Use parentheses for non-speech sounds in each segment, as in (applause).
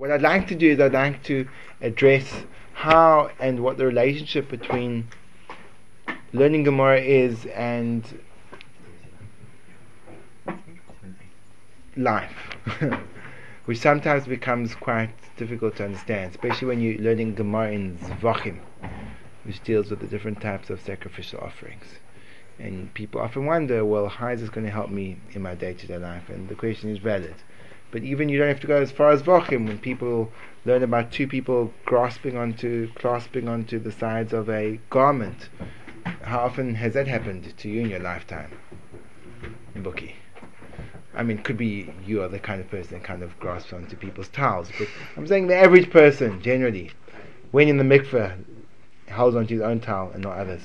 what I'd like to do is I'd like to address how and what the relationship between learning Gemara is and life, (laughs) which sometimes becomes quite difficult to understand, especially when you're learning Gemara in Zvachim, which deals with the different types of sacrificial offerings. And people often wonder, well, how is this going to help me in my day to day life? And the question is valid. But even you don't have to go as far as Vochim when people learn about two people grasping onto clasping onto the sides of a garment. How often has that happened to you in your lifetime? Bookie. I mean, could be you are the kind of person that kind of grasps onto people's towels, but I'm saying the average person generally, when in the mikveh, holds onto his own towel and not others.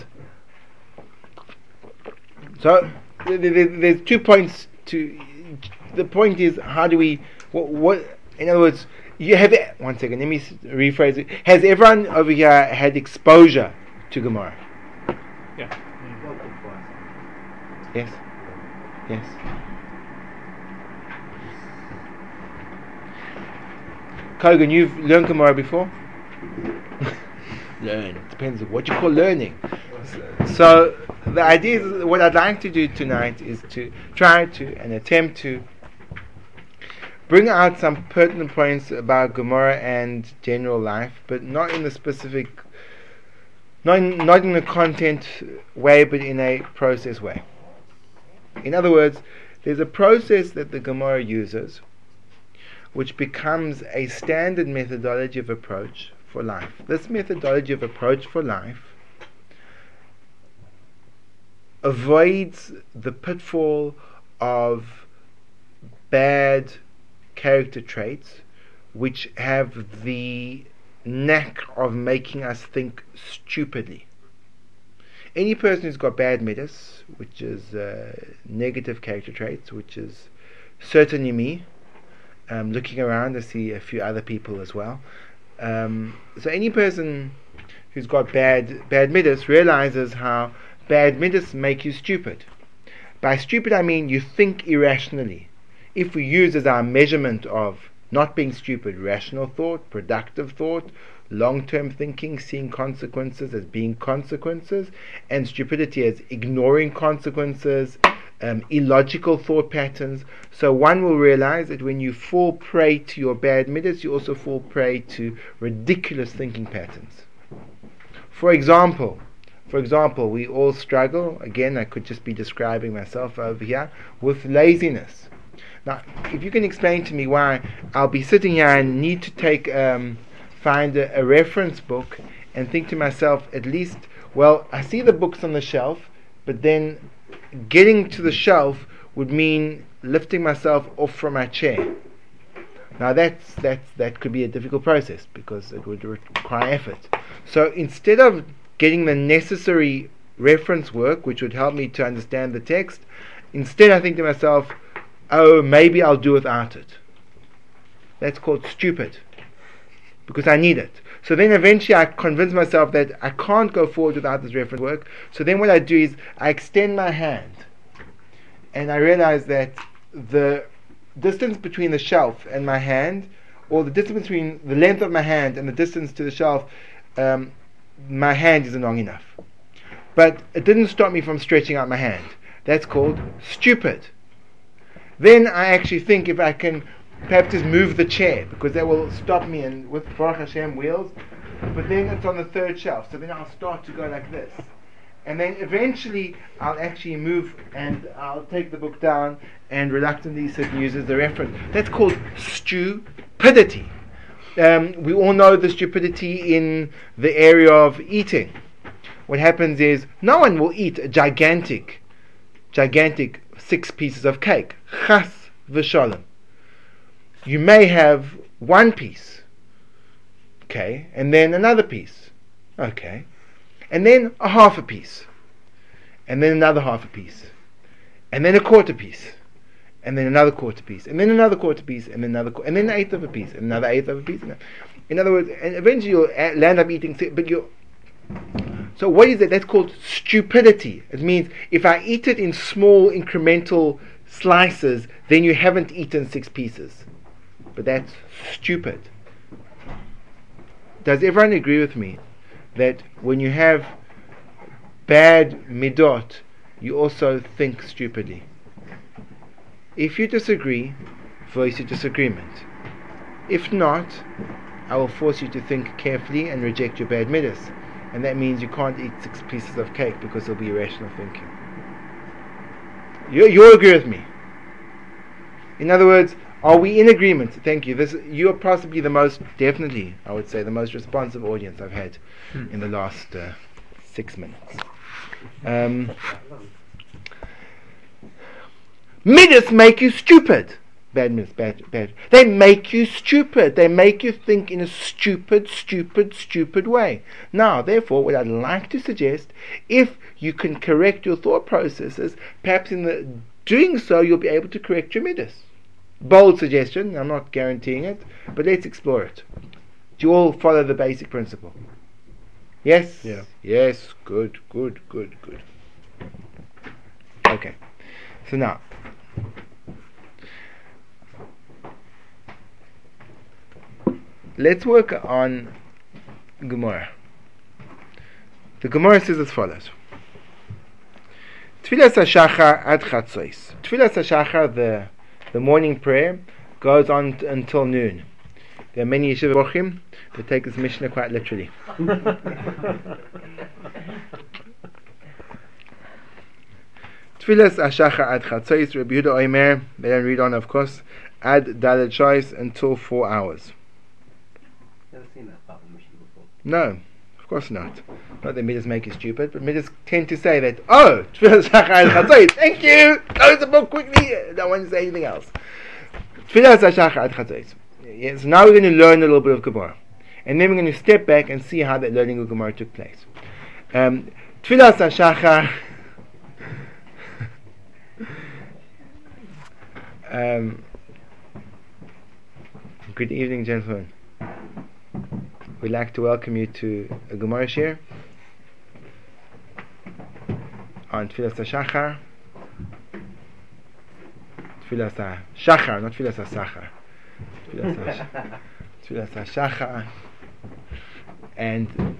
So there's two points to the point is, how do we? What? what in other words, you have one second. Let me rephrase it. Has everyone over here had exposure to Gemara? Yeah. Yes. Yes. Kogan, you've learned Gemara before? Learn. (laughs) Depends on what you call learning. So the idea is what I'd like to do tonight is to try to and attempt to bring out some pertinent points about Gemara and general life, but not in a specific, not in, not in a content way, but in a process way. In other words, there's a process that the Gemara uses, which becomes a standard methodology of approach for life. This methodology of approach for life avoids the pitfall of bad character traits which have the knack of making us think stupidly. Any person who's got bad midas, which is uh, negative character traits, which is certainly me, um, looking around I see a few other people as well. Um, so any person who's got bad bad midas realizes how bad midas make you stupid. By stupid I mean you think irrationally if we use as our measurement of not being stupid rational thought, productive thought, long term thinking, seeing consequences as being consequences, and stupidity as ignoring consequences, um, illogical thought patterns. So one will realize that when you fall prey to your bad midas, you also fall prey to ridiculous thinking patterns. For example, for example, we all struggle, again, I could just be describing myself over here, with laziness. Now, if you can explain to me why I'll be sitting here and need to take, um, find a, a, reference book and think to myself, at least, well, I see the books on the shelf, but then getting to the shelf would mean lifting myself off from my chair. Now that's that's that could be a difficult process because it would require effort. So instead of getting the necessary reference work, which would help me to understand the text, instead I think to myself, oh, maybe I'll do without it. That's called stupid because I need it. So then eventually I convince myself that I can't go forward without this reference work. So then what I do is I extend my hand and I realize that the distance between the shelf and my hand, or the distance between the length of my hand and the distance to the shelf, um, my hand isn't long enough. But it didn't stop me from stretching out my hand. That's called stupid. Then I actually think if I can perhaps just move the chair because that will stop me and with Baruch Hashem wheels. But then it's on the third shelf, so then I'll start to go like this. And then eventually I'll actually move and I'll take the book down and reluctantly sit and use as the reference. That's called stupidity. Um, we all know the stupidity in the area of eating. What happens is no one will eat a gigantic, gigantic six pieces of cake. Chas v'shalom. You may have one piece, okay, and then another piece, okay, and then a half a piece, and then another half a piece, and then a quarter piece, and then another quarter piece, and then another quarter piece, and then another, qu- and then an eighth of a piece, and another eighth of a piece. In other words, and eventually you'll land up eating, but you so what is it? That's called stupidity. It means if I eat it in small incremental slices, then you haven't eaten six pieces. But that's stupid. does everyone agree with me that when you have bad midot, you also think stupidly? If you disagree, voice your disagreement. If not, I will force you to think carefully and reject your bad midas. And that means you can't eat six pieces of cake because it'll be irrational thinking. You, you agree with me. In other words, are we in agreement? Thank you. This you are possibly the most, definitely, I would say, the most responsive audience I've had hmm. in the last uh, six minutes. Um, midas make you stupid. Bad midas, bad, bad. They make you stupid. They make you think in a stupid, stupid, stupid way. Now, therefore, what I'd like to suggest, if you can correct your thought processes, perhaps in the doing so, you'll be able to correct your midas. Bold suggestion, I'm not guaranteeing it, but let's explore it. Do you all follow the basic principle? Yes? Yeah. Yes, good, good, good, good. Okay. So now, let's work on Gemara. The Gemara says as follows. Tfilas HaShachar ad Chatzois. Tfilas HaShachar, the, the morning prayer, goes on t- until noon. There are many Yeshiva Bochim that take this Mishnah quite literally. (laughs) Tfilas HaShachar ad Chatzois, Rabbi Yehuda Oimer, they don't read on of course, ad Dalet Shois until four hours. Never seen that part of the Mishnah before. No, of course not. Not that midas make you stupid, but midas tend to say that, oh, (laughs) thank you, close the book quickly, don't want to say anything else. Yes, now we're going to learn a little bit of Gemara. And then we're going to step back and see how that learning of Gemara took place. Um, HaShachar (laughs) um, Good evening, gentlemen. We'd like to welcome you to a Gemara share on Tfilas HaShachar. Tfilas HaShachar, not Tfilas HaSachar. Tfilas (laughs) HaShachar. And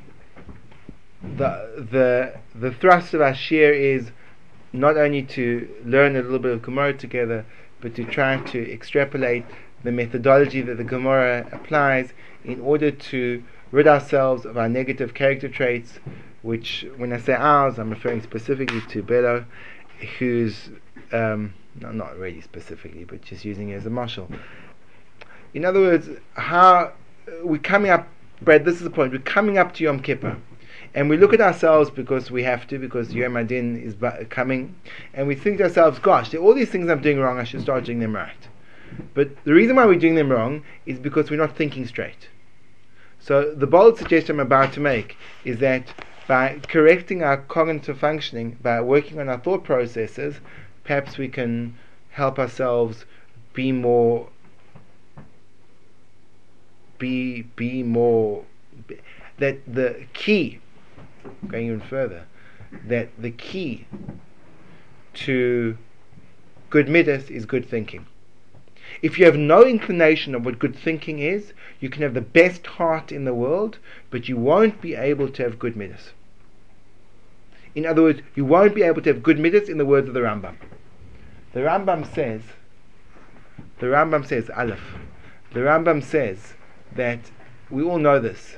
the, the, the thrust of our share is not only to learn a little bit of Gemara together, but to try to extrapolate the methodology that the Gemara applies in order to rid ourselves of our negative character traits, which, when I say ours, I'm referring specifically to Bello, who's, um, no, not really specifically, but just using it as a mashal. In other words, how we're coming up, Brad, this is the point, we're coming up to Yom Kippur. And we look at ourselves because we have to, because Yom Adin is coming, and we think to ourselves, gosh, all these things I'm doing wrong, I should start doing them right. But the reason why we're doing them wrong is because we're not thinking straight. So the bold suggestion I'm about to make is that by correcting our cognitive functioning, by working on our thought processes, perhaps we can help ourselves be more be be more that the key going even further that the key to good midas is good thinking if you have no inclination of what good thinking is, you can have the best heart in the world, but you won't be able to have good midas. In other words, you won't be able to have good midas in the words of the Rambam. The Rambam says, the Rambam says, Aleph, the Rambam says that we all know this,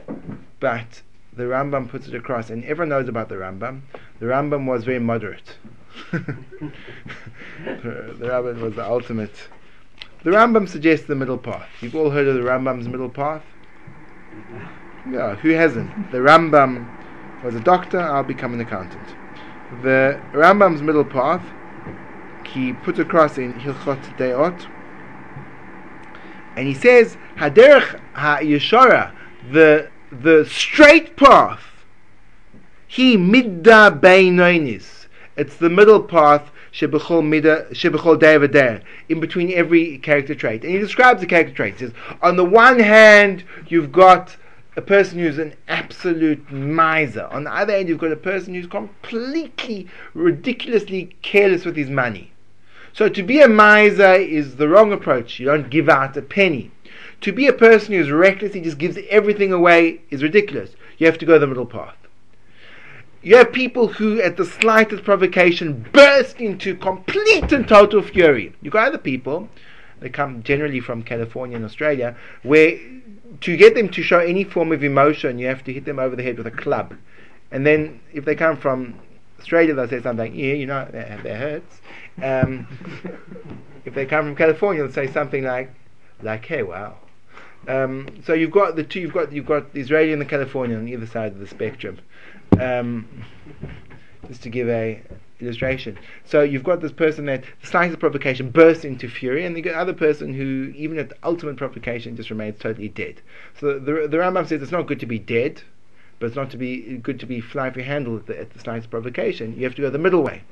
but the Rambam puts it across, and everyone knows about the Rambam. The Rambam was very moderate. (laughs) the Rambam was the ultimate the Rambam suggests the middle path. You've all heard of the Rambam's middle path? Yeah, who hasn't? The Rambam was a doctor, I'll become an accountant. The Rambam's middle path, he put across in Hilchot Deot, and he says, Haderech HaYeshara, the, the straight path, he midda beinoinis. It's the middle path in between every character trait. And he describes the character traits. He says, on the one hand, you've got a person who's an absolute miser. On the other hand, you've got a person who's completely, ridiculously careless with his money. So to be a miser is the wrong approach. You don't give out a penny. To be a person who's reckless, he just gives everything away, is ridiculous. You have to go the middle path. You have people who, at the slightest provocation, burst into complete and total fury. You've got other people, they come generally from California and Australia, where to get them to show any form of emotion, you have to hit them over the head with a club. And then, if they come from Australia, they'll say something, yeah, you know, that, that hurts. Um, (laughs) if they come from California, they'll say something like, like, hey, wow. Um, so you've got the two. You've got you've got the Israeli and the Californian on either side of the spectrum. Um, (laughs) just to give a illustration. So you've got this person that the slightest provocation bursts into fury, and you get other person who, even at the ultimate provocation, just remains totally dead. So the the Rambam says it's not good to be dead, but it's not to be good to be fly off your handle at the, at the slightest provocation. You have to go the middle way.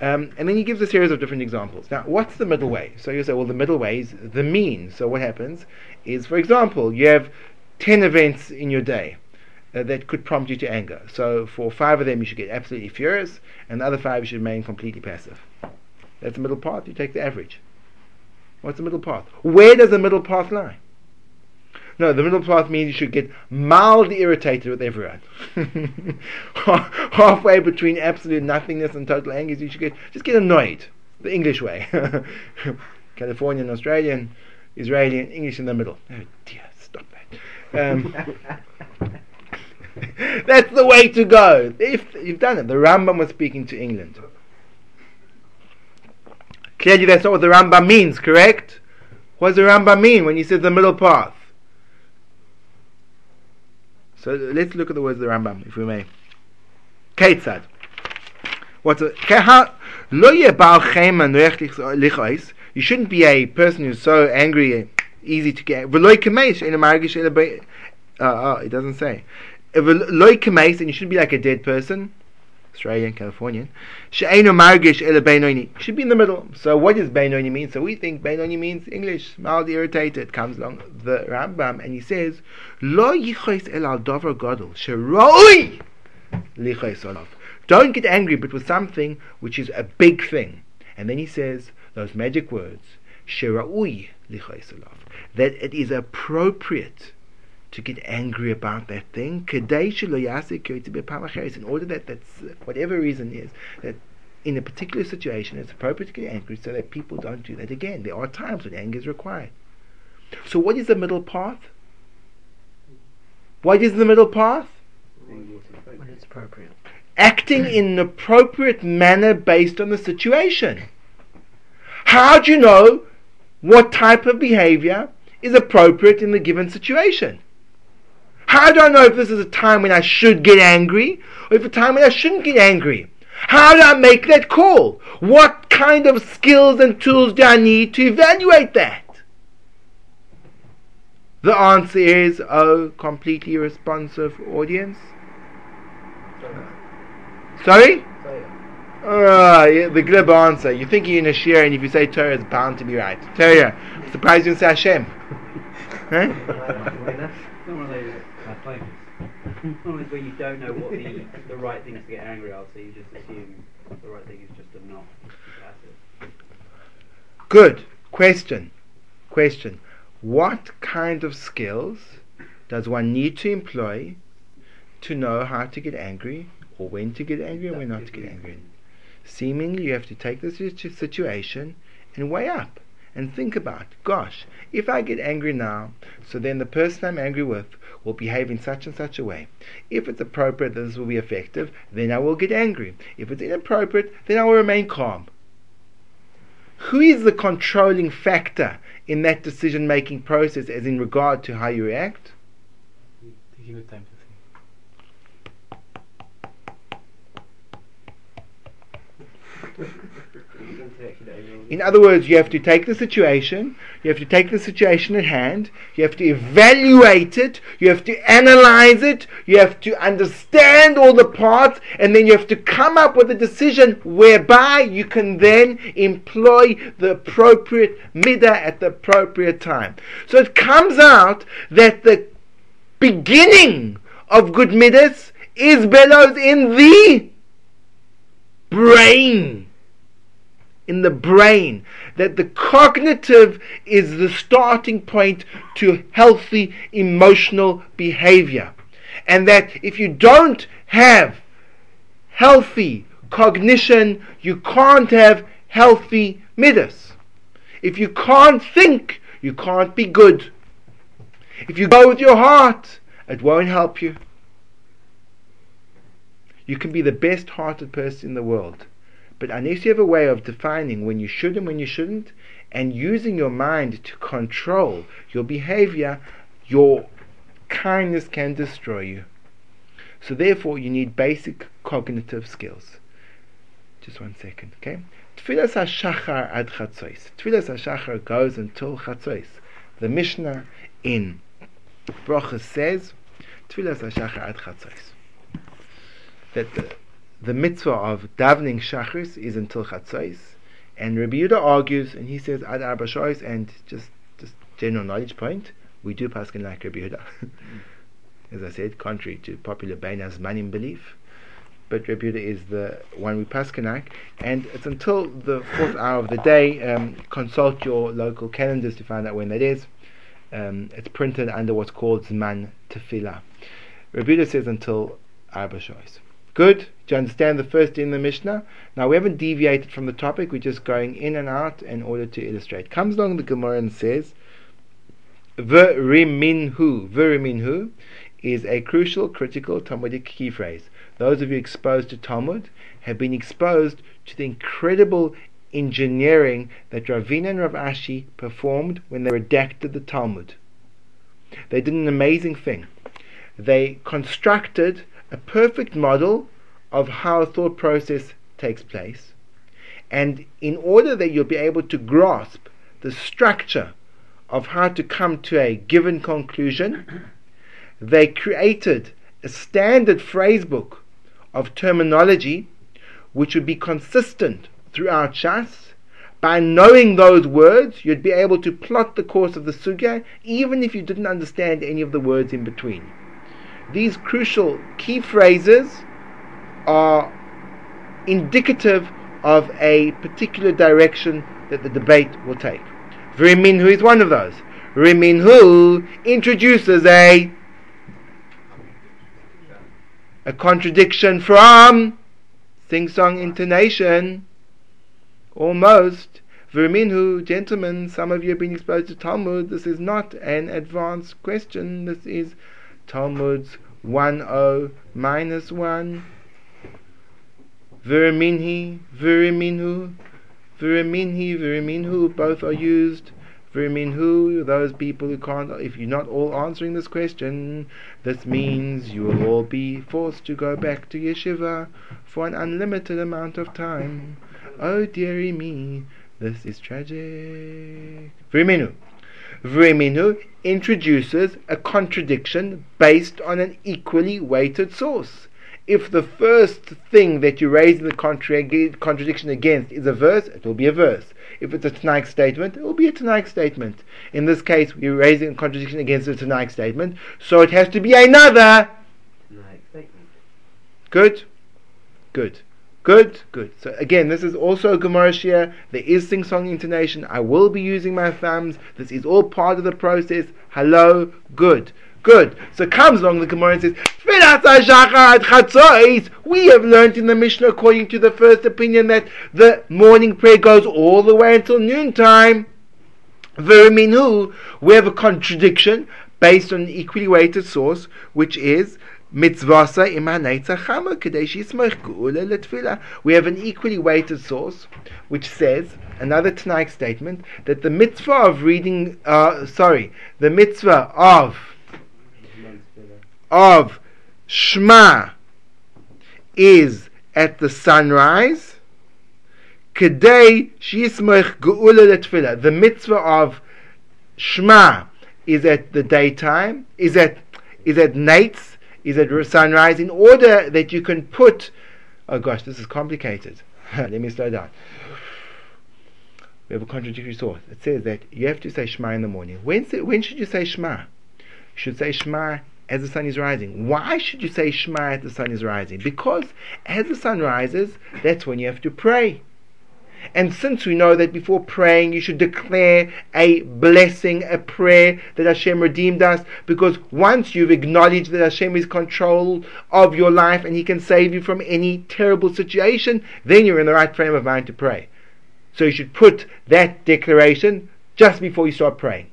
Um, and then he gives a series of different examples. Now, what's the middle way? So you say, well, the middle way is the mean. So what happens is, for example, you have 10 events in your day uh, that could prompt you to anger. So for five of them, you should get absolutely furious, and the other five, you should remain completely passive. That's the middle path. You take the average. What's the middle path? Where does the middle path lie? No, the middle path means you should get mildly irritated with everyone. (laughs) Halfway between absolute nothingness and total anger, you should get just get annoyed. The English way. (laughs) Californian, Australian, Israeli, English in the middle. Oh dear, stop that. Um, (laughs) (laughs) that's the way to go. If you've done it, the Rambam was speaking to England. Clearly, that's not what the Rambam means, correct? What does the Rambam mean when he says the middle path? So let's look at the words of the Rambam, if we may. Ketzad. What's a You shouldn't be a person who's so angry, easy to get. Uh, uh, it doesn't say. V'lo kamesh, and you shouldn't be like a dead person. Australian, Californian. She'enu margish ele. Should be in the middle. So what does beinoni mean? So we think beinoni means English, mild irritated. Comes along the Rambam and he says, Lo yichos el al dover gadol sheroi lichos olav. Don't get angry, but with something which is a big thing. And then he says those magic words, sheroi lichos olav. That it is appropriate to get angry about that thing. In order that that's whatever reason is that in a particular situation it's appropriate to get angry so that people don't do that again. There are times when anger is required. So what is the middle path? What is the middle path? When it's appropriate. Acting in an appropriate manner based on the situation. How do you know what type of behavior is appropriate in the given situation? How do I know if this is a time when I should get angry or if a time when I shouldn't get angry? How do I make that call? What kind of skills and tools do I need to evaluate that? The answer is, oh, completely responsive audience. Sorry? Uh, yeah, the glib answer. You think you're in a share, and if you say Torah, it's bound to be right. Torah. Surprised you didn't say Hashem. (laughs) huh? Sometimes where you don't know what the, the right thing is to get angry at, so you just assume the right thing is just to not be Good. Question. Question. What kind of skills does one need to employ to know how to get angry or when to get angry and when not to get angry? Seemingly, you have to take this situation and weigh up and think about, gosh, if I get angry now, so then the person I'm angry with will behave in such and such a way. If it's appropriate that this will be effective, then I will get angry. If it's inappropriate, then I will remain calm. Who is the controlling factor in that decision making process as in regard to how you react? Taking the time to think. (laughs) In other words, you have to take the situation, you have to take the situation at hand, you have to evaluate it, you have to analyze it, you have to understand all the parts, and then you have to come up with a decision whereby you can then employ the appropriate midah at the appropriate time. So it comes out that the beginning of good midas is bellows in the brain in the brain. that the cognitive is the starting point to healthy emotional behavior. And that if you don't have healthy cognition, you can't have healthy midas. If you can't think, you can't be good. If you go with your heart, it won't help you. You can be the best hearted person in the world. But unless you have a way of defining when you should and when you shouldn't, and using your mind to control your behavior, your kindness can destroy you. So therefore you need basic cognitive skills. Just one second, okay? Tfilas HaShachar ad Chatzos. Tfilas HaShachar goes until Chatzos. The Mishnah in Brochus says, Tfilas HaShachar ad Chatzos. That the, the mitzvah of davening Shachris is until Chatzos. And Rabbi Yehuda argues, and he says, Ad Arba and just, just general knowledge point, we do pass like Rabbi Yehuda. (laughs) as I said, contrary to popular Bainas Manim belief. But Rebuta is the one we paskanak, and it's until the fourth hour of the day. Um, consult your local calendars to find out when that is. Um, it's printed under what's called Zman Tefillah. Rebuta says until Arba Shois. Good. Do you understand the first in the Mishnah? Now we haven't deviated from the topic. We're just going in and out in order to illustrate. Comes along the Gemara and says, "Veriminhu." Veriminhu is a crucial, critical Talmudic key phrase. Those of you exposed to Talmud have been exposed to the incredible engineering that Ravina and Rav Ashi performed when they redacted the Talmud. They did an amazing thing. They constructed a perfect model of how a thought process takes place. And in order that you'll be able to grasp the structure of how to come to a given conclusion, they created a standard phrasebook of terminology which would be consistent throughout Shas. By knowing those words, you'd be able to plot the course of the sugya, even if you didn't understand any of the words in between. These crucial key phrases are indicative of a particular direction that the debate will take. Vriminhu is one of those. Riminhu introduces a a contradiction from sing song intonation. Almost. Verminhu, gentlemen, some of you have been exposed to Talmud. This is not an advanced question. This is Talmud's 1 minus 1. Viriminhi, Viriminhu, Viriminhi, Viriminhu, both are used who those people who can't, if you're not all answering this question, this means you will all be forced to go back to yeshiva for an unlimited amount of time. Oh dearie me, this is tragic. Vriminu. Vriminu introduces a contradiction based on an equally weighted source. If the first thing that you raise in the contra- contradiction against is a verse, it will be a verse. If it's a Tanaic statement, it will be a Tanaic statement. In this case, we're raising a contradiction against a Tanaic statement, so it has to be another Tanaic statement. Good? Good. Good, good. So again, this is also a Gemara shiur. There is sing-song intonation. I will be using my thumbs. This is all part of the process. Hello, good. Good. So comes along the Gemara and says, We have learned in the Mishnah, according to the first opinion, that the morning prayer goes all the way until noontime. Veriminu, we have a contradiction based on an equally weighted source, which is mitzvasa We have an equally weighted source which says another Tanaic statement that the mitzvah of reading, uh, sorry, the mitzvah of of Shema is at the sunrise. Kedei shismech geula The mitzvah of Shema is at the daytime, is at is at nights, is at sunrise, in order that you can put. Oh gosh, this is complicated. (laughs) Let me slow down. We have a contradictory source. It says that you have to say Shema in the morning. When, when should you say Shema? You should say Shema as the sun is rising. Why should you say Shema as the sun is rising? Because as the sun rises, that's when you have to pray. And since we know that before praying you should declare a blessing, a prayer that Hashem redeemed us, because once you've acknowledged that Hashem is control of your life and He can save you from any terrible situation, then you're in the right frame of mind to pray. So you should put that declaration just before you start praying.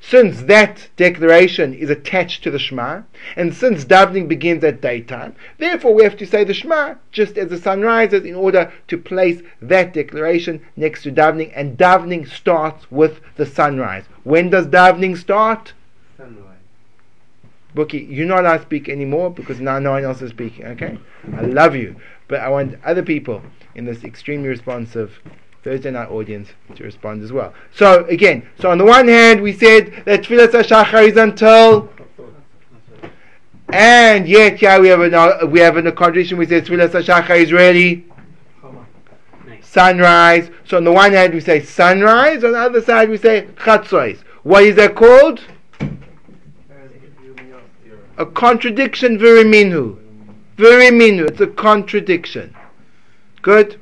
Since that declaration is attached to the Shema, and since davening begins at daytime, therefore we have to say the Shema just as the sun rises in order to place that declaration next to davening, and davening starts with the sunrise. When does davening start? Sunrise. Bookie, you're not allowed to speak anymore because now no one else is speaking, okay? I love you, but I want other people in this extremely responsive Thursday night audience to respond as well. So again, so on the one hand we said that Tfilas HaShachar is until and yet yeah we have a we have a contradiction we say Tfilas HaShachar is really sunrise. So on the one hand we say sunrise, on the other side we say chatzos. What is that called? A contradiction viriminu. Viriminu. It's a contradiction. Good.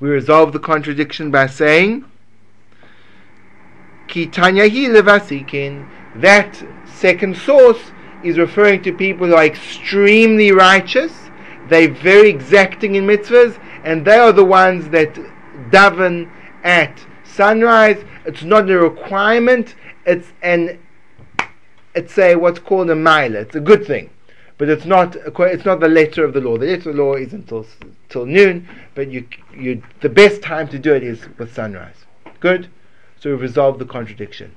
We resolve the contradiction by saying Kitanyahi levasikin. That second source is referring to people who are extremely righteous. They're very exacting in mitzvahs, and they are the ones that daven at sunrise. It's not a requirement. It's an it's a what's called a mile. It's a good thing, but it's not it's not the letter of the law. The letter of the law is until till noon, but you you the best time to do it is with sunrise. Good. So we've resolved the contradiction.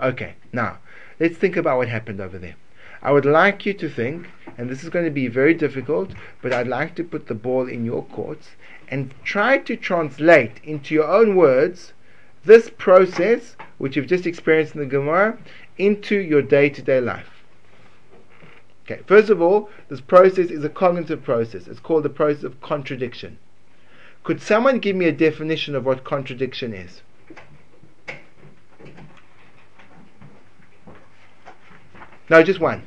Okay. Now let's think about what happened over there. I would like you to think, and this is going to be very difficult, but I'd like to put the ball in your courts and try to translate into your own words this process which you've just experienced in the Gemara into your day to day life. Okay, first of all, this process is a cognitive process. It's called the process of contradiction. Could someone give me a definition of what contradiction is? No, just one.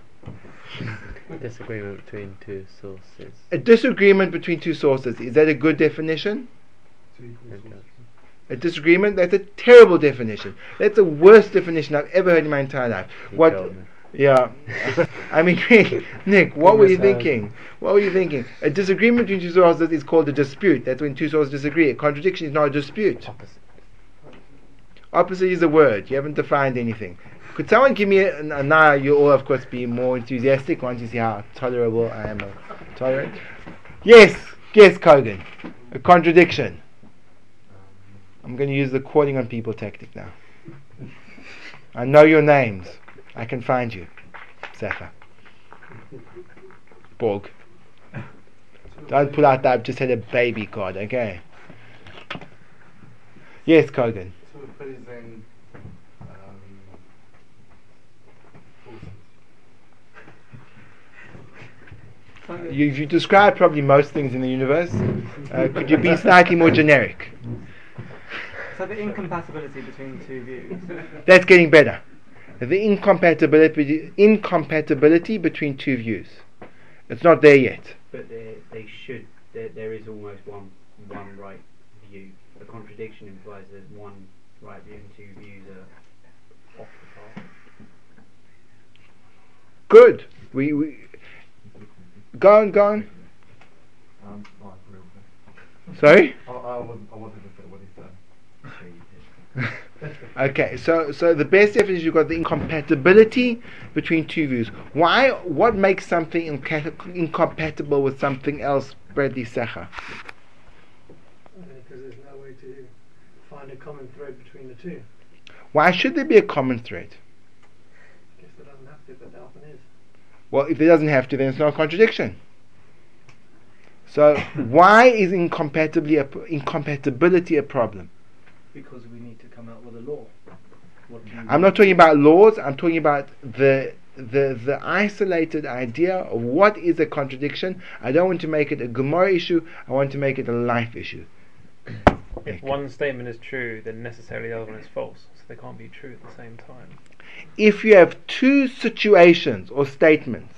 (laughs) Disagreement between two sources. A disagreement between two sources. Is that a good definition? A disagreement? That's a terrible definition. That's the worst definition I've ever heard in my entire life. What? Yeah. (laughs) I mean, Nick, what were you thinking? What were you thinking? A disagreement between two sources is called a dispute. That's when two sources disagree. A contradiction is not a dispute. Opposite. Opposite is a word. You haven't defined anything. Could someone give me a, a now you all of course be more enthusiastic once you see how tolerable I am tolerant? Yes, yes, Kogan. A contradiction. I'm going to use the quoting on people tactic now. I know your names. I can find you. Sefer. Borg. Don't pull out that I've just had a baby card, okay? Yes, Kogan. to represent um, forces. You, you described probably most things in the universe. Uh, could you be slightly more generic? So the incompatibility between the two views. That's getting better. The incompatibility, incompatibility between two views. It's not there yet. But they, they should. There, there is almost one one right view. A contradiction implies there's one right view and two views are off the path. Good. We, we go on, go on. Um, not real quick. Sorry. I, I, wasn't, I wasn't going to say what he said. Sure you did. Okay, so so the best definition you've got the incompatibility between two views. Why? What makes something inca- incompatible with something else? Bradley Secha. because there's no way to find a common thread between the two. Why should there be a common thread? I guess there doesn't have to, but there often is. Well, if it doesn't have to, then it's not a contradiction. So (coughs) why is incompatibility a, incompatibility a problem? Because we need come out with a law. What I'm not talking about laws. I'm talking about the the the isolated idea of what is a contradiction. I don't want to make it a Gemara issue. I want to make it a life issue. If one statement is true, then necessarily the other one is false. So they can't be true at the same time. If you have two situations or statements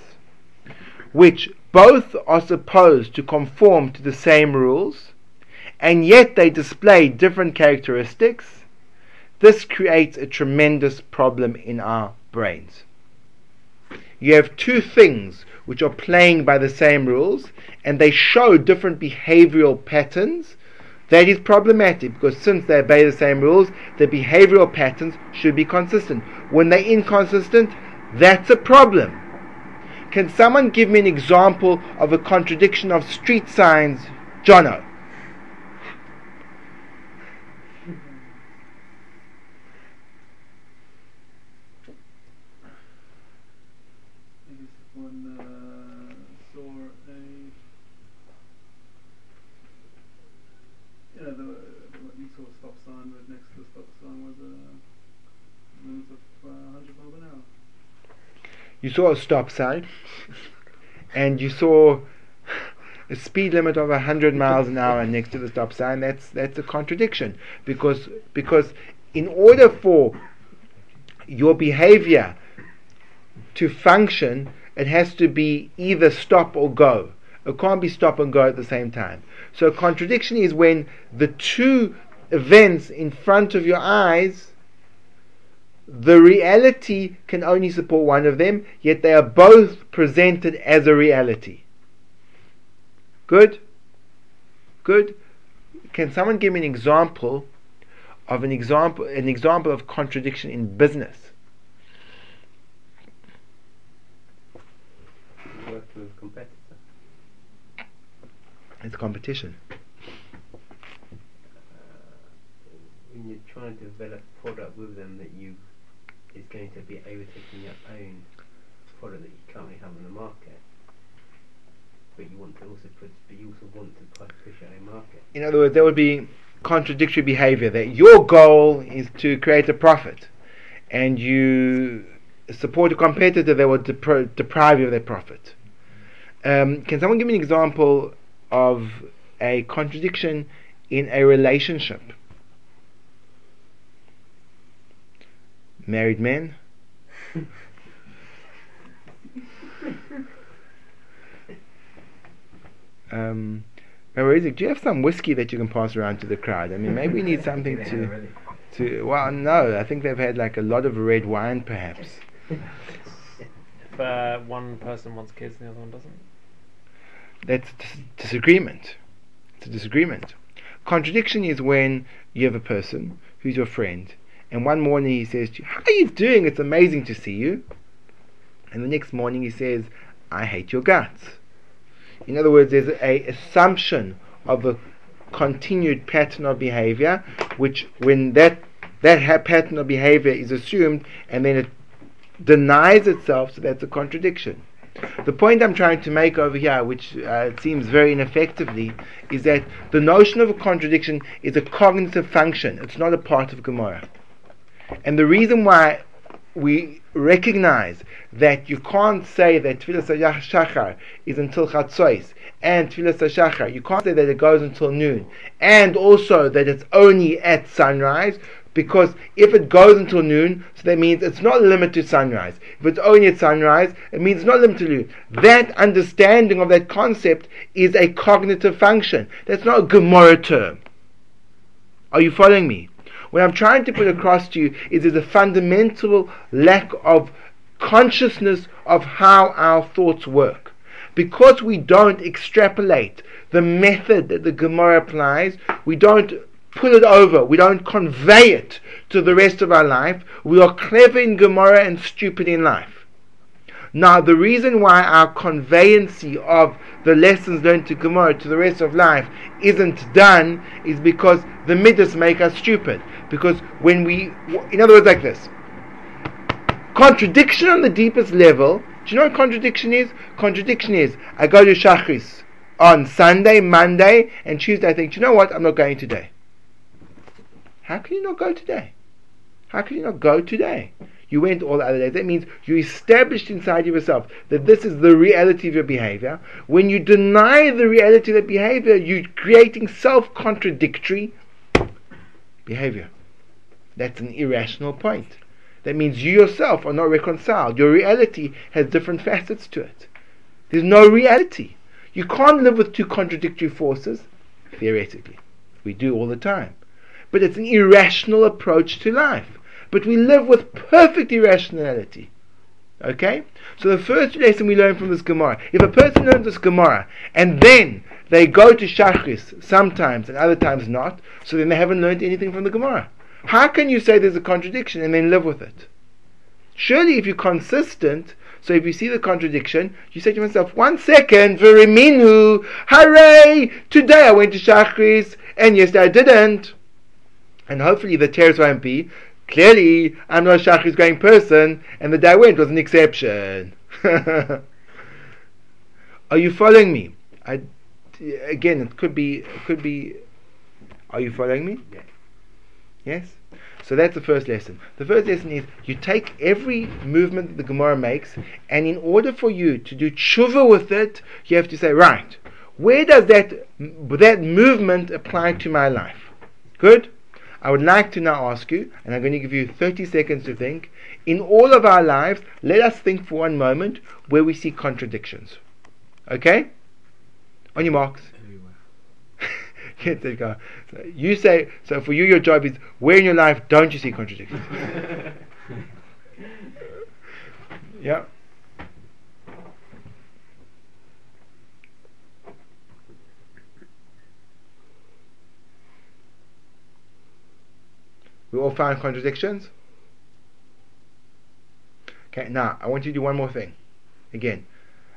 which both are supposed to conform to the same rules, and yet they display different characteristics, this creates a tremendous problem in our brains. You have two things which are playing by the same rules and they show different behavioral patterns. That is problematic because since they obey the same rules, the behavioral patterns should be consistent. When they're inconsistent, that's a problem. Can someone give me an example of a contradiction of street signs, Jono? When uh, saw a, you know, the, what you saw a stop sign, but next to the stop sign was a limit of uh, 100 miles an hour. You saw a stop sign and you saw a speed limit of 100 miles an hour next to the stop sign. That's that's a contradiction because because in order for your behavior to function, it has to be either stop or go. It can't be stop and go at the same time. So a contradiction is when the two events in front of your eyes, the reality can only support one of them, yet they are both presented as a reality. Good? Good? Can someone give me an example of an example an example of contradiction in business? Working with a competitor. It's competition. Uh, when you're trying to develop a product with them that you is going to be overtaking your own product that you currently have on the market. But you want to also put, but you also want to pu- push your own market. In other words, there would be contradictory behavior that your goal is to create a profit and you support a competitor that will depri- deprive you of that profit. Um, can someone give me an example of a contradiction in a relationship? Married men? um, Marizik, do you have some whiskey that you can pass around to the crowd? I mean, maybe we need something to, to. Well, no, I think they've had like a lot of red wine, perhaps. If uh, one person wants kids and the other one doesn't. That's dis- disagreement. It's a disagreement. Contradiction is when you have a person who's your friend, and one morning he says to you, "How are you doing? It's amazing to see you," and the next morning he says, "I hate your guts." In other words, there's a assumption of a continued pattern of behavior, which when that that ha- pattern of behavior is assumed, and then it denies itself, so that's a contradiction. The point I'm trying to make over here, which uh, seems very ineffectively, is that the notion of a contradiction is a cognitive function. It's not a part of Gemara. And the reason why we recognize that you can't say that Tfilas Shachar is until Chatzos and Tfilas Shachar, you can't say that it goes until noon, and also that it's only at sunrise, because if it goes until noon, so that means it's not limited to sunrise. If it's only at sunrise, it means it's not limited to noon. That understanding of that concept is a cognitive function. That's not a Gemara term. Are you following me? What I'm trying to put across to you is there's a fundamental lack of consciousness of how our thoughts work. Because we don't extrapolate the method that the Gemara applies, we don't put it over, we don't convey it to the rest of our life. We are clever in Gemara and stupid in life. Now, the reason why our conveyancy of the lessons learned to Gemara to the rest of life isn't done is because the midas make us stupid. Because when we, in other words, like this contradiction on the deepest level. Do you know what contradiction is? Contradiction is I go to Shachris on Sunday, Monday, and Tuesday. I think, do you know what? I'm not going today. How can you not go today? How can you not go today? You went all the other days. That means you established inside yourself that this is the reality of your behavior. When you deny the reality of that behavior, you're creating self contradictory behavior. That's an irrational point. That means you yourself are not reconciled. Your reality has different facets to it. There's no reality. You can't live with two contradictory forces, theoretically. We do all the time. But it's an irrational approach to life. But we live with perfect irrationality. Okay? So the first lesson we learn from this Gemara, if a person learns this Gemara and then they go to Shachris sometimes and other times not, so then they haven't learned anything from the Gemara. How can you say there's a contradiction and then live with it? Surely if you're consistent, so if you see the contradiction, you say to yourself, one second, Viriminu, hooray, today I went to Shachris and yesterday I didn't. And hopefully the tears won't be, clearly I'm not a Shachris going person and the day I went was an exception. (laughs) Are you following me? I, again, it could be, it could be, are you following me? Yes. Yes? So that's the first lesson. The first lesson is you take every movement that the Gemara makes, and in order for you to do tshuva with it, you have to say, right, where does that that movement apply to my life? Good? I would like to now ask you, and I'm going to give you 30 seconds to think. In all of our lives, let us think for one moment where we see contradictions. Okay? On your marks. You go. So you say so for you your job is where in your life don't you see contradictions? (laughs) yeah. We all find contradictions? Okay, now I want you to do one more thing. Again,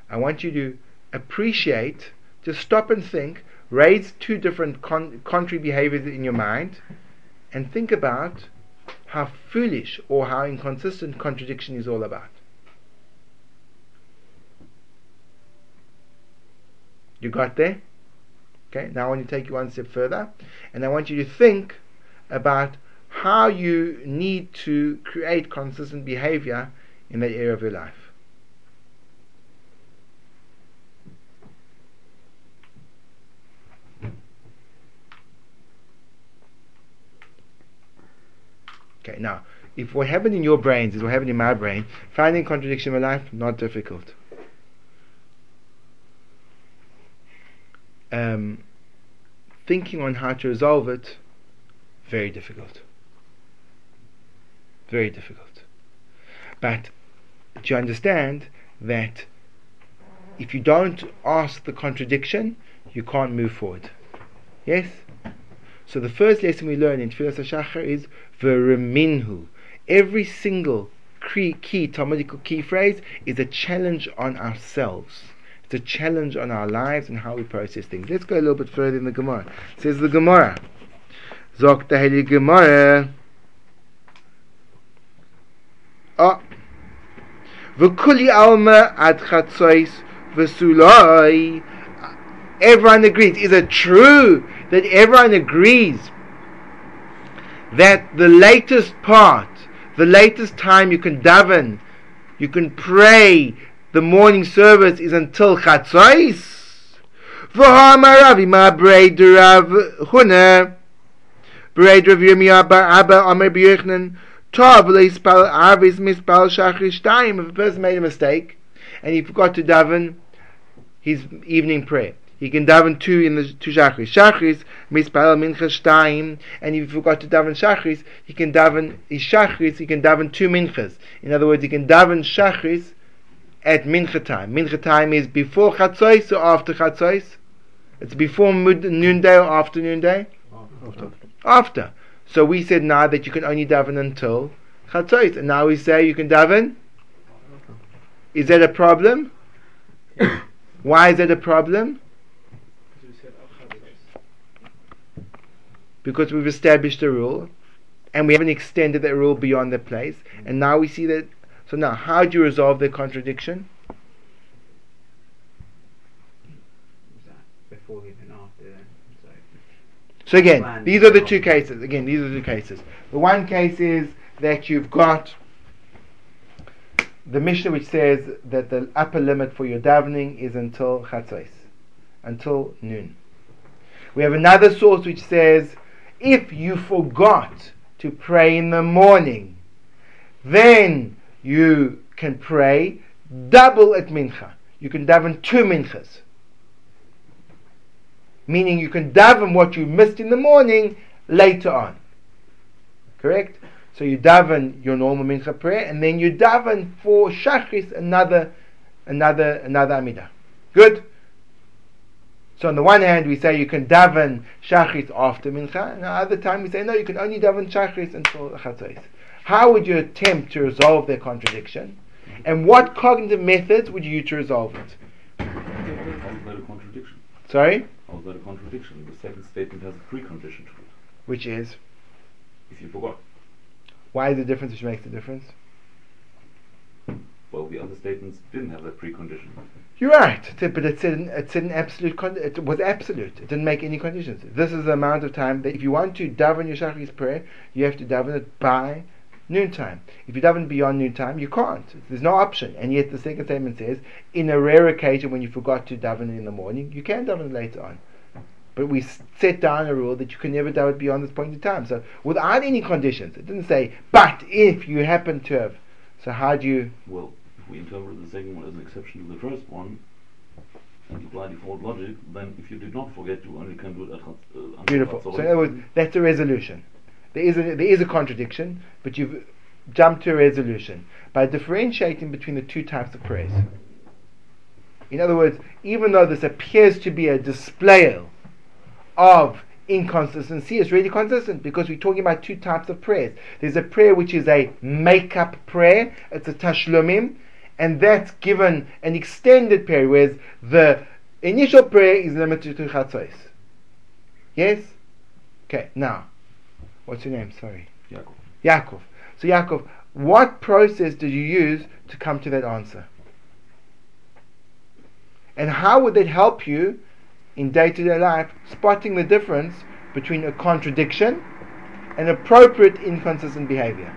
I want you to appreciate, just stop and think raise two different con- contrary behaviors in your mind and think about how foolish or how inconsistent contradiction is all about. You got there? Okay, now I want to take you one step further and I want you to think about how you need to create consistent behavior in that area of your life. Okay, now, if what happened in your brains is what happened in my brain, finding contradiction in my life, not difficult. Um, thinking on how to resolve it, very difficult. Very difficult. But you understand that if you don't ask the contradiction, you can't move forward? Yes? So the first lesson we learn in Tfilas HaShachar is V'reminhu. Every single key, key Talmudical key phrase is a challenge on ourselves. It's a challenge on our lives and how we process things. Let's go a little bit further in the Gemara. It says the Gemara. Zok the Gemara. Ah. V'kuli alma ad chatzois v'sulai. Everyone agrees. Is it true that everyone agrees that the latest part, the latest time you can daven, you can pray, the morning service is until chatzos. V'hamaravi ma breid Rav Yirmiyah bar Abba Amar B'Yochanan, Tov le'ispal avis mispal shachris shtayim. If a person made a mistake and he forgot to daven his evening prayer, he can daven two in the two shachris. Shachris mispal mincha shtayim, and if you forgot to daven shachris, he can daven his shachris. He can daven two minchas. In other words, he can daven shachris at mincha time. Mincha time is before chatzos or after chatzos. It's before noonday or after noonday. After. After. So we said now that you can only daven until chatzos, and now we say you can daven. Is that a problem? (coughs) Why is that a problem? because we've established a rule and we haven't extended that rule beyond the place and now we see that so now how do you resolve the contradiction before? So so again these are the two cases again these are the two cases the one case is that you've got the Mishnah which says that the upper limit for your davening is until chatzos, until noon. We have another source which says if you forgot to pray in the morning, then you can pray double at mincha. You can daven two minchas. Meaning you can daven what you missed in the morning later on. Correct? So you daven your normal mincha prayer, and then you daven for shachris another, another, another amida. Good. So on the one hand, we say you can daven shachris after mincha, and the other time we say no, you can only daven shachris until chatzos. How would you attempt to resolve their contradiction? And what cognitive methods would you use to resolve it? How is that contradiction? Sorry? That a contradiction? The second statement has a precondition to it. Which is? If you forgot. Why is the difference which makes the difference? Well, the other statements didn't have that precondition. You're right, it but it said, it said an absolute, con- it was absolute. It didn't make any conditions. This is the amount of time that if you want to daven your Shachris prayer, you have to daven it by noontime. If you daven beyond noontime, you can't. There's no option. And yet the second statement says, in a rare occasion when you forgot to daven in the morning, you can daven later on. But we set down a rule that you can never daven beyond this point in time. So without any conditions, it didn't say, but if you happen to have. So how do you? Well, if we interpret the second one as an exception to the first one, and apply default logic, then if you did not forget, you only can do it at uh, Beautiful. So in other words, that's a resolution. There is a, there is a contradiction, but you've jumped to a resolution by differentiating between the two types of prayers. In other words, even though this appears to be a display of inconsistency, it's really consistent because we're talking about two types of prayers. There's a prayer which is a make-up prayer, it's a tashlumim, and that's given an extended period, whereas the initial prayer is limited to chatzos. Yes? Okay, now, what's your name? Sorry. Yaakov. Yaakov. So, Yaakov, what process did you use to come to that answer? And how would that help you in day to day life spotting the difference between a contradiction and appropriate inconsistent behavior?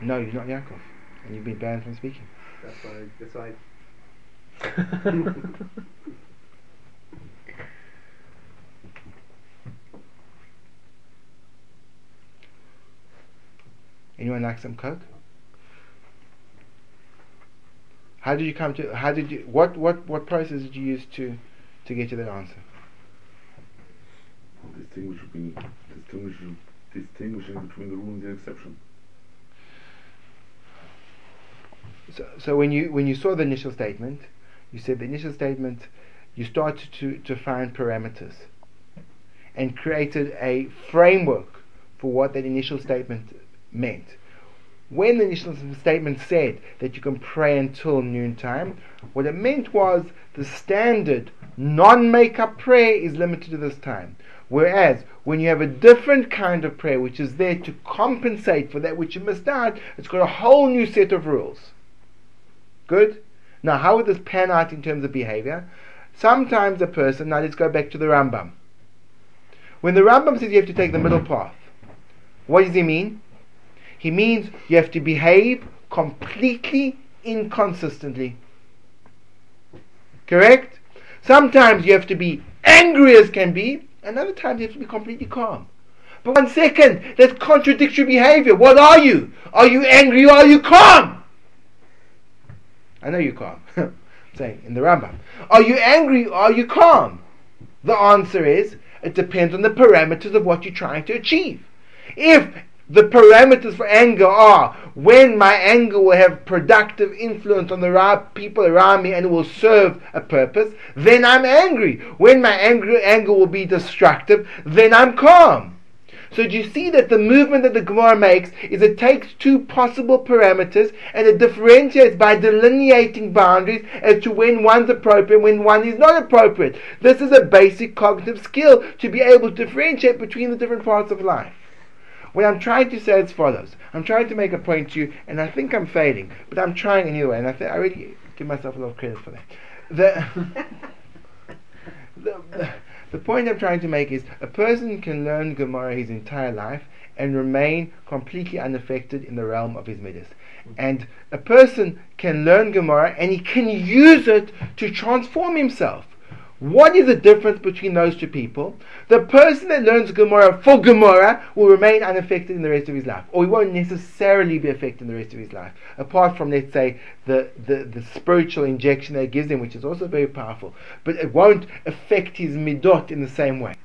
No, you're not Yaakov. And you've been banned from speaking. That's why. That's (laughs) why. Anyone like some coke? How did you come to? How did you? What what what process did you use to to get to that answer? Distinguish between, distinguishing, distinguishing between the rule and the exception. So, so when you when you saw the initial statement, you said the initial statement, you started to find parameters, and created a framework for what that initial statement meant. When the initial statement said that you can pray until noontime, what it meant was the standard non-makeup prayer is limited to this time. Whereas when you have a different kind of prayer which is there to compensate for that which you missed out, it's got a whole new set of rules. Good? Now, how would this pan out in terms of behavior? Sometimes a person, now let's go back to the Rambam. When the Rambam says you have to take the middle path, what does he mean? He means you have to behave completely inconsistently. Correct? Sometimes you have to be angry as can be, and other times you have to be completely calm. But one second, that's contradictory behavior. What are you? Are you angry or are you calm? I know you're calm. (laughs) saying in the Rambam. Are you angry or are you calm? The answer is it depends on the parameters of what you're trying to achieve. If the parameters for anger are when my anger will have productive influence on the people around me and it will serve a purpose, then I'm angry. When my anger, anger will be destructive, then I'm calm. So do you see that the movement that the Gemara makes is it takes two possible parameters and it differentiates by delineating boundaries as to when one's appropriate, when one is not appropriate. This is a basic cognitive skill to be able to differentiate between the different parts of life. What I'm trying to say is follows. I'm trying to make a point to you, and I think I'm failing, but I'm trying anyway, and I think I really give myself a lot of credit for that. The, (laughs) the, the, the point I'm trying to make is a person can learn Gemara his entire life and remain completely unaffected in the realm of his midas. And a person can learn Gemara and he can use it to transform himself. What is the difference between those two people? The person that learns Gemara for Gemara will remain unaffected in the rest of his life, or he won't necessarily be affected in the rest of his life, apart from, let's say, the, the, the spiritual injection that gives him, which is also very powerful, but it won't affect his midot in the same way.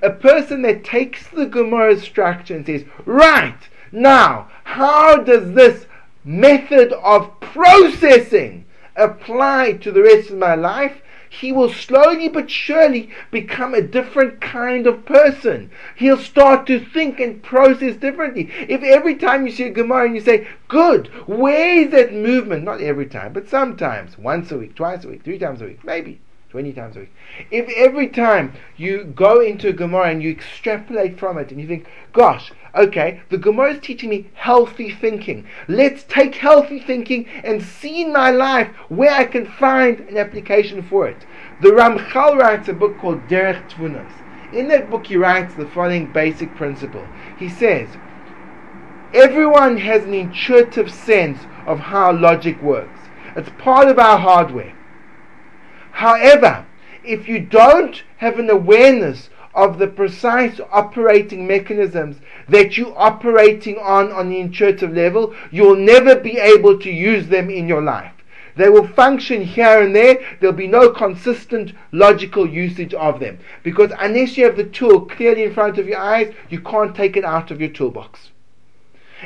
A person that takes the Gemara structure and says, right, now, how does this method of processing apply to the rest of my life? He will slowly but surely become a different kind of person. He'll start to think and process differently. If every time you see a Gemara and you say, Good, where is that movement? Not every time, but sometimes, once a week, twice a week, three times a week, maybe. 20 times a week. If every time you go into a Gemara and you extrapolate from it and you think, gosh, okay, the Gemara is teaching me healthy thinking. Let's take healthy thinking and see in my life where I can find an application for it. The Ramchal writes a book called Derech Tvunos. In that book, he writes the following basic principle. He says, Everyone has an intuitive sense of how logic works. It's part of our hardware. However, if you don't have an awareness of the precise operating mechanisms that you're operating on on the intuitive level, you'll never be able to use them in your life. They will function here and there. There'll be no consistent logical usage of them. Because unless you have the tool clearly in front of your eyes, you can't take it out of your toolbox.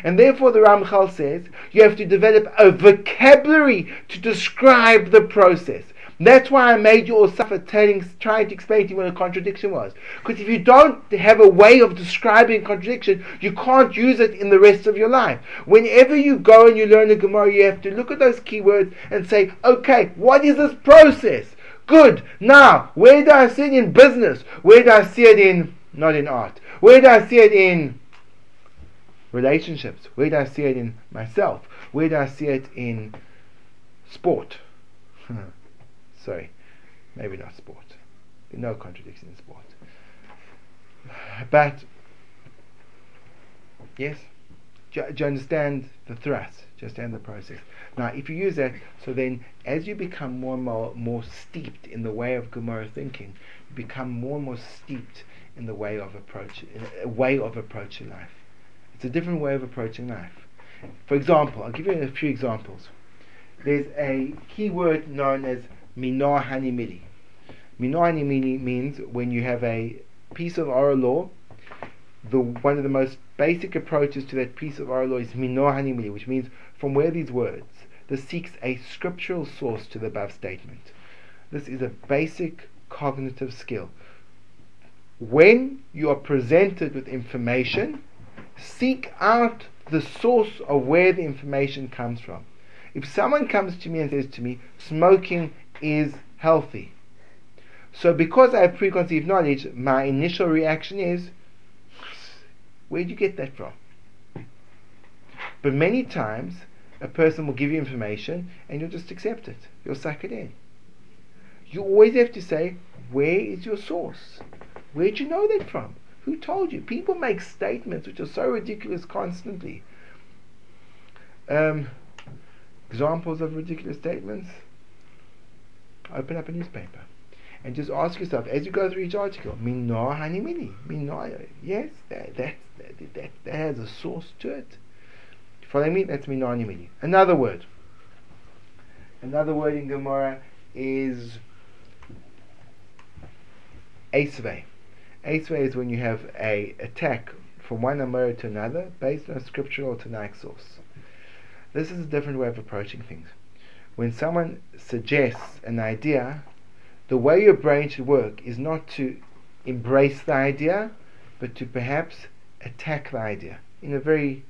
And therefore the Ramchal says you have to develop a vocabulary to describe the process. That's why I made you all suffer telling, trying to explain to you what a contradiction was. Because if you don't have a way of describing contradiction, you can't use it in the rest of your life. Whenever you go and you learn a Gemara, you have to look at those keywords and say, okay, what is this process? Good. Now, where do I see it in business? Where do I see it in, not in art? Where do I see it in relationships? Where do I see it in myself? Where do I see it in sport? Sorry, maybe not sport. No contradiction in sport. But, yes, do, do you understand the thrust? Do you understand the process? Now, if you use that, so then as you become more and more, more steeped in the way of Gemara thinking, you become more and more steeped in the way of approach, a way of approaching life. It's a different way of approaching life. For example, I'll give you a few examples. There's a key word known as Mina Hanei Milei. Minor Hanimili means when you have a piece of oral law, the one of the most basic approaches to that piece of oral law is Mina Hanei Milei, which means from where these words. This seeks a scriptural source to the above statement. This is a basic cognitive skill. When you are presented with information, seek out the source of where the information comes from. If someone comes to me and says to me, smoking is healthy. So because I have preconceived knowledge, my initial reaction is, where did you get that from? But many times, a person will give you information and you'll just accept it. You'll suck it in. You always have to say, where is your source? Where did you know that from? Who told you? People make statements which are so ridiculous constantly. Um, examples of ridiculous statements? Open up a newspaper and just ask yourself as you go through each article, Mina Hanei Milei, Minor, yes, that, that, that, that, has a source to it. Follow me? That's Mina Hanei Milei. Another word. Another word in Gemara is Asve. Asve is when you have a attack from one Amora to another based on a scriptural or Tanakh source. This is a different way of approaching things when someone suggests an idea, the way your brain should work is not to embrace the idea, but to perhaps attack the idea in a very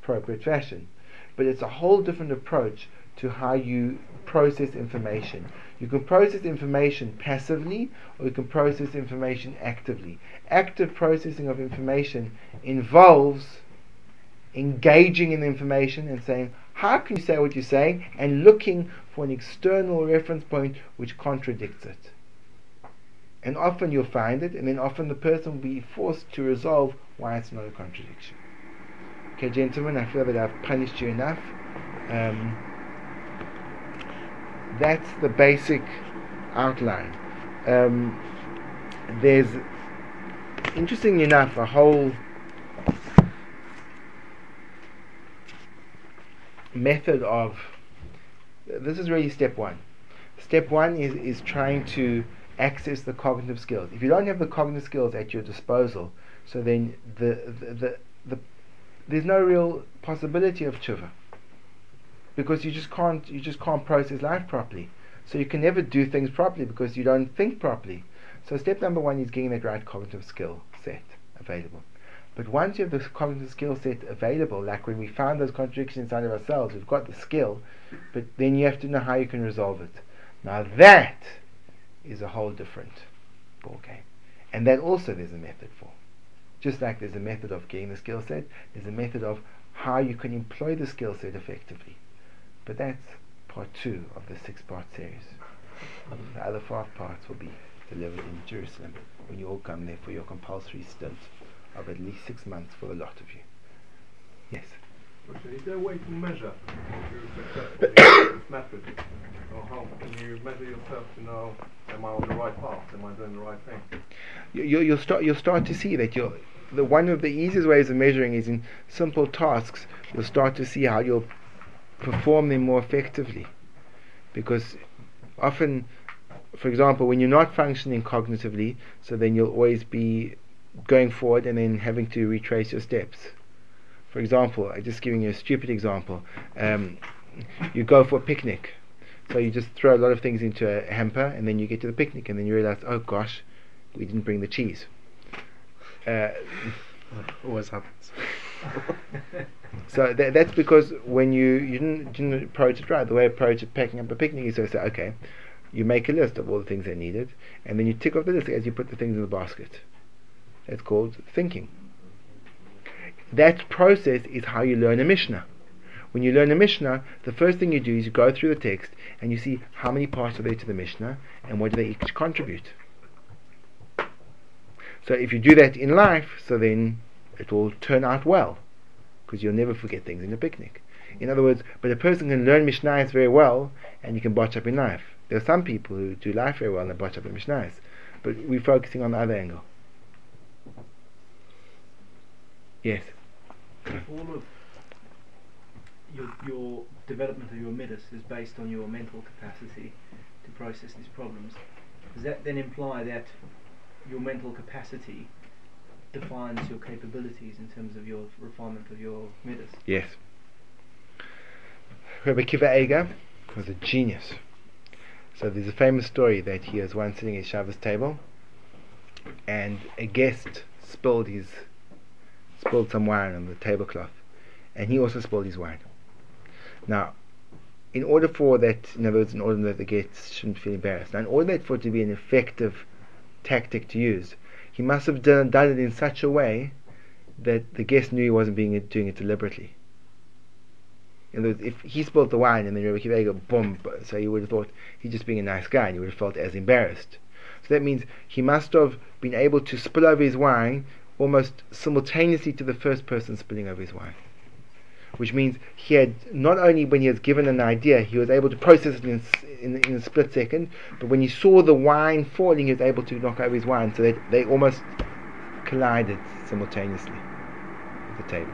appropriate fashion. But it's a whole different approach to how you process information. You can process information passively or you can process information actively. Active processing of information involves engaging in information and saying, how can you say what you're saying and looking for an external reference point which contradicts it? And often you'll find it, and then often the person will be forced to resolve why it's not a contradiction. Okay, gentlemen, I feel that I've punished you enough. Um, that's the basic outline. um, there's interestingly enough a whole method of this is really step one. Step one is, is trying to access the cognitive skills. If you don't have the cognitive skills at your disposal, so then the the, the, the there's no real possibility of tshuva because you just can't you just can't process life properly. So you can never do things properly because you don't think properly. So step number one is getting that right cognitive skill set available. But once you have the cognitive skill set available, like when we found those contradictions inside of ourselves, we've got the skill, but then you have to know how you can resolve it. Now that is a whole different ball game. And that also there's a method for. Just like there's a method of getting the skill set, there's a method of how you can employ the skill set effectively. But that's part two of the six part series. The other five parts will be delivered in Jerusalem when you all come there for your compulsory stint of at least six months for a lot of you. Yes? Is there a way to measure if you're successful in (coughs) this method? Or how can you measure yourself to know, am I on the right path? Am I doing the right thing? You, you, you'll start. You'll start to see that you'll. The one of the easiest ways of measuring is in simple tasks. You'll start to see how you'll perform them more effectively, because often, for example, when you're not functioning cognitively, so then you'll always be going forward and then having to retrace your steps. For example, I'm just giving you a stupid example. Um, you go for a picnic, so you just throw a lot of things into a hamper, and then you get to the picnic, and then you realize, oh gosh, we didn't bring the cheese. Uh, (laughs) Always happens. (laughs) so tha that's because when you, you didn't, didn't approach it right, the way I approach it packing up a picnic is to say, okay, you make a list of all the things that are needed, and then you tick off the list as you put the things in the basket. That's called thinking. That process is how you learn a Mishnah. When you learn a Mishnah, the first thing you do is you go through the text and you see how many parts are there to the Mishnah and what do they each contribute. So if you do that in life, so then it will turn out well because you'll never forget things in a picnic. In other words, but a person can learn Mishnahs very well and you can botch up in life. There are some people who do life very well and botch up in Mishnahs, but we're focusing on the other angle. Yes. all of your, your development of your midas is based on your mental capacity to process these problems. Does that then imply that your mental capacity defines your capabilities in terms of your refinement of your midas? Yes. Rabbi Kiva Eger was a genius. So there's a famous story that he was once sitting at Shabbos table and a guest spilled his spilled some wine on the tablecloth and he also spilled his wine. Now, in order for that, in other words, in order that the guest shouldn't feel embarrassed, now in order for it to be an effective tactic to use, he must have done, done it in such a way that the guest knew he wasn't being doing it deliberately. In other words, if he spilled the wine and then Rebbe Kiva go boom, so he would have thought he's just being a nice guy and he would have felt as embarrassed. So that means he must have been able to spill over his wine almost simultaneously to the first person spilling over his wine. Which means he had not only when he was given an idea, he was able to process it in, in, in a split second, but when he saw the wine falling, he was able to knock over his wine so that they almost collided simultaneously at the table.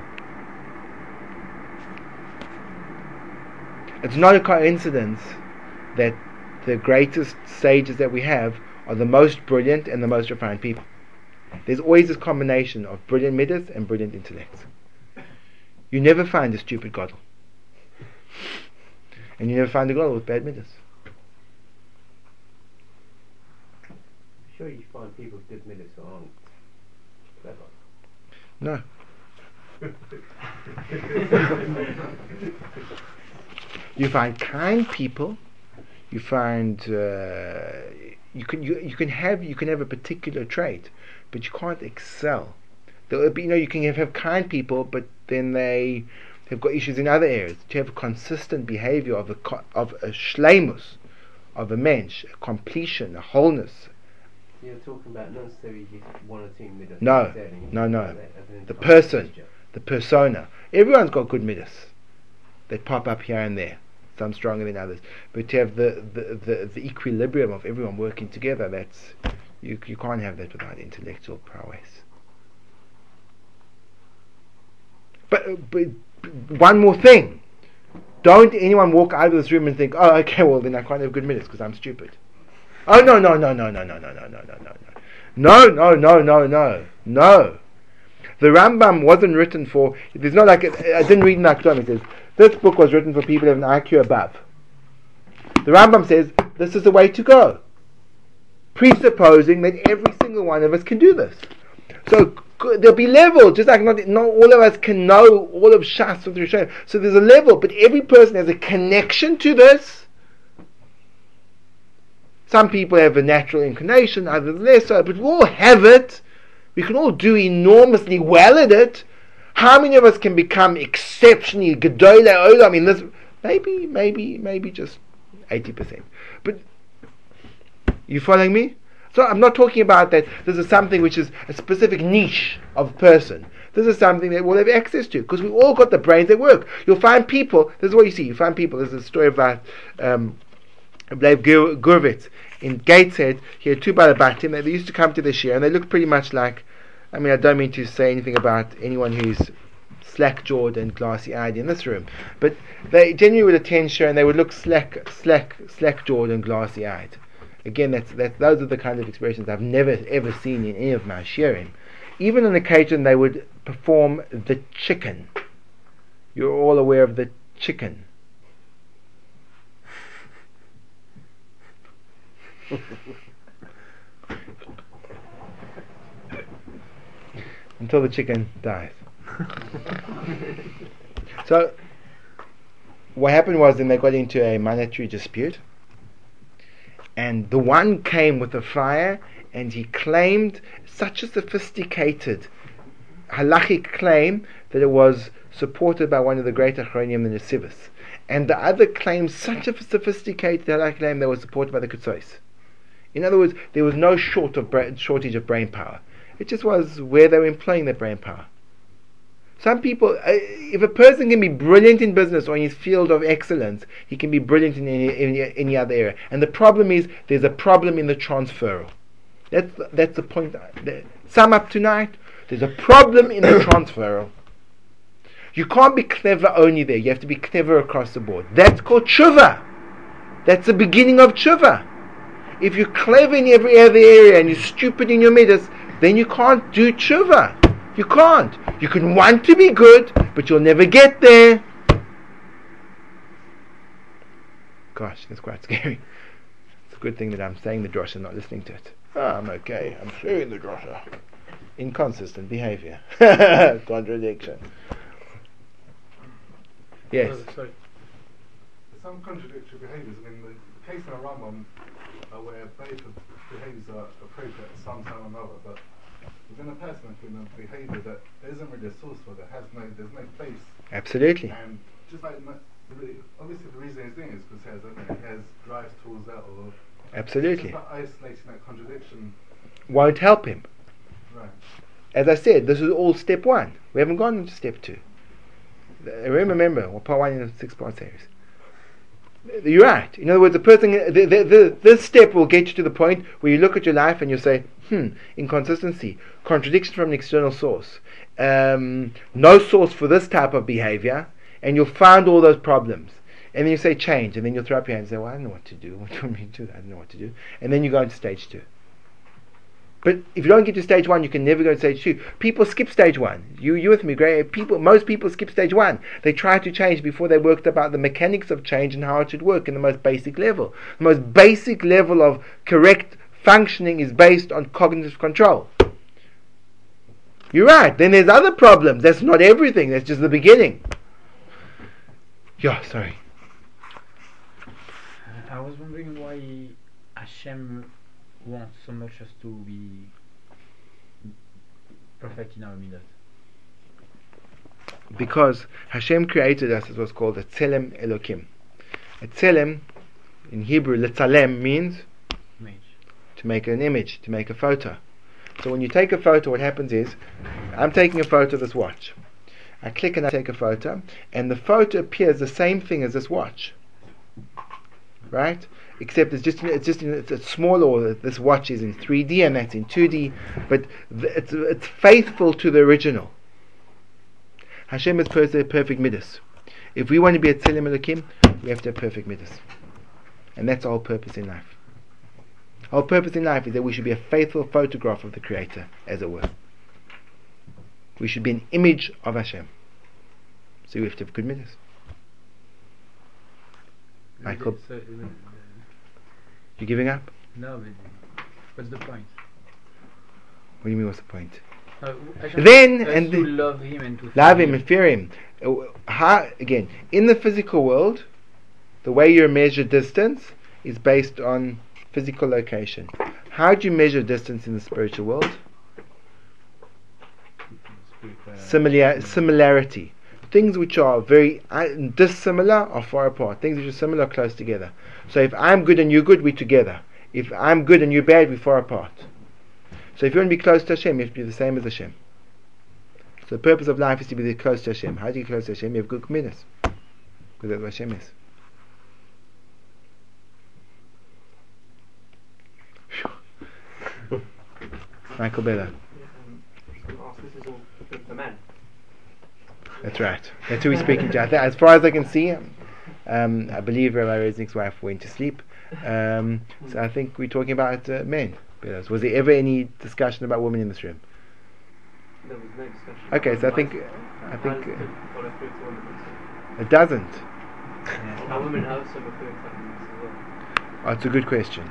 It's not a coincidence that the greatest sages that we have are the most brilliant and the most refined people. There's always this combination of brilliant midas and brilliant intellects. You never find a stupid godel. And you never find a godel with bad midas. Sure, you find people with good who aren't clever. No. (laughs) you find kind people. You find uh, you can you, you can have you can have a particular trait, but you can't excel. There, you know, you can have, have kind people, but then they have got issues in other areas. To have a consistent behavior of a of a shlemus, of a mensch, a completion, a wholeness. You're talking about not necessarily just one or two midas. No, no, no. about that as an The person. the persona. Everyone's got good midas. They pop up here and there. some stronger than others. But to have the, the, the, the equilibrium of everyone working together, that's you you can't have that without intellectual prowess. But, but one more thing. Don't anyone walk out of this room and think, oh, okay, well, then I can't have good minutes because I'm stupid. Oh, no, no, no, no, no, no, no, no, no, no, no. No, no, no, no, no, no. No The Rambam wasn't written for, there's not like, I didn't read in Akdom, it says, this book was written for people who have an IQ above. The Rambam says, this is the way to go. Presupposing that every single one of us can do this. So there'll be levels, just like not, not all of us can know all of Shas of the Rishonim. So there's a level, but every person has a connection to this. Some people have a natural inclination, others less so, but we all have it. We can all do enormously well at it. How many of us can become exceptionally gedola olam? I mean, this maybe, maybe, maybe just eighty percent. You following me? So I'm not talking about that this is something which is a specific niche of person. This is something that we'll have access to because we've all got the brains that work. You'll find people, this is what you see, you find people, there's a story about um, Gurvitz in Gateshead. He had two Balabatim, they used to come to this year and they look pretty much like, I mean, I don't mean to say anything about anyone who's slack jawed and glassy eyed in this room, but they generally would attend show and they would look slack, slack, slack jawed and glassy eyed. Again, that's, that's, those are the kinds of expressions I've never ever seen in any of my shiurim. Even on occasion, they would perform the chicken. You're all aware of the chicken. (laughs) Until the chicken dies. (laughs) so, what happened was then they got into a monetary dispute and the one came with a fire and he claimed such a sophisticated halachic claim that it was supported by one of the great Achronim, the Nesivus. And the other claimed such a sophisticated halachic claim that was supported by the Ketzois. In other words, there was no short of bra- shortage of brain power. It just was where they were employing their brain power. Some people, uh, if a person can be brilliant in business or in his field of excellence, he can be brilliant in any, any, any other area. And the problem is, there's a problem in the transfer. That's, that's the point. The, sum up tonight, there's a problem in the (coughs) transfer. You can't be clever only there. You have to be clever across the board. That's called tshuva. That's the beginning of tshuva. If you're clever in every other area and you're stupid in your midas, then you can't do tshuva. You can't. You can want to be good, but you'll never get there. Gosh, that's quite scary. It's a good thing that I'm saying the drosha not listening to it. Oh, I'm okay. I'm sharing the drosha. Inconsistent behavior. (laughs) Contradiction. Yes. Uh, so, some contradictory behaviours. I mean, the case in Rambam uh, where both behaviours are appropriate at some time or another, but within a person can have behaviour that isn't really a source for, that has no, there's no place. Absolutely. And just like, obviously the reason he's doing it is because he has, know, he has drives towards that or... Absolutely. Isolating that contradiction. Won't help him. Right. As I said, this is all step one. We haven't gone into step two. Remember, remember, part one in a six-part series. You're right. In other words, the person, the, the, the, this step will get you to the point where you look at your life and you say, hmm, inconsistency, contradiction from an external source, um, no source for this type of behavior, and you'll find all those problems. And then you say change, and then you'll throw up your hands and say, well, I don't know what to do. (laughs) What do you want me to do? I don't know what to do. And then you go into stage two. But if you don't get to stage one, you can never go to stage two. People skip stage one. You, you with me, great? People, most people skip stage one. They try to change before they worked about the mechanics of change and how it should work in the most basic level. The most basic level of correct functioning is based on cognitive control. You're right. Then there's other problems. That's not everything. That's just the beginning. Yeah, sorry. I was wondering why Hashem wants so much as to be perfect in our midat. Because Hashem created us as was called a tzelem Elokim. A tzelem, in Hebrew, letzalem means Image. to make an image, to make a photo. So when you take a photo, what happens is, I'm taking a photo of this watch. I click and I take a photo, and the photo appears the same thing as this watch. right? Except it's just it's just in it's a small order. This watch is in 3D and that's in 2D, but th- it's it's faithful to the original. Hashem is per- perfect midas. If we want to be a Tzelem Elokim, we have to have perfect midas, and that's our purpose in life. Our purpose in life is that we should be a faithful photograph of the Creator, as it were. We should be an image of Hashem. So we have to have good midas. Michael, you giving up? no, but what's the point? What do you mean? What's the point? Uh, Then and the- love him and to Love fear him and fear him. Uh, How, again, in the physical world, the way you measure distance is based on physical location. How do you measure distance in the spiritual world? Similar, similarity. Things which are very uh, dissimilar are far apart. Things which are similar are close together. So if I'm good and you're good, we're together. If I'm good and you're bad, we're far apart. So if you want to be close to Hashem, you have to be the same as Hashem. So the purpose of life is to be close to Hashem. How do you get close to Hashem? You have good commitments. Because that's what Hashem is. Phew. (laughs) Michael Bella. This is all good for men. That's right. That's who we're speaking to. I thi- As far as I can see, um, I believe Rabbi Reznik's wife went to sleep. Um, so I think we're talking about uh, men. Was there ever any discussion about women in this room? There was no discussion. Okay, so I think I think uh, follow through to women? it doesn't. How women also refer to men as well. Oh, it's a good question.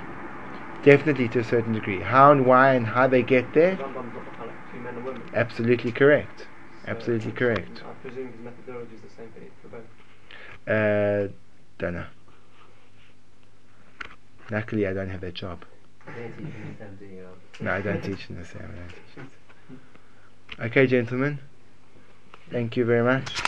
Definitely to a certain degree. How and why and how they get there? Rambam's not the two men and women. Absolutely correct. Absolutely correct. I presume his methodology is the same for, both. Uh, don't know. Luckily, I don't have that job. Don't teach me the same thing, you know. No, I don't teach in the same. I don't teach it. Okay, gentlemen. Thank you very much.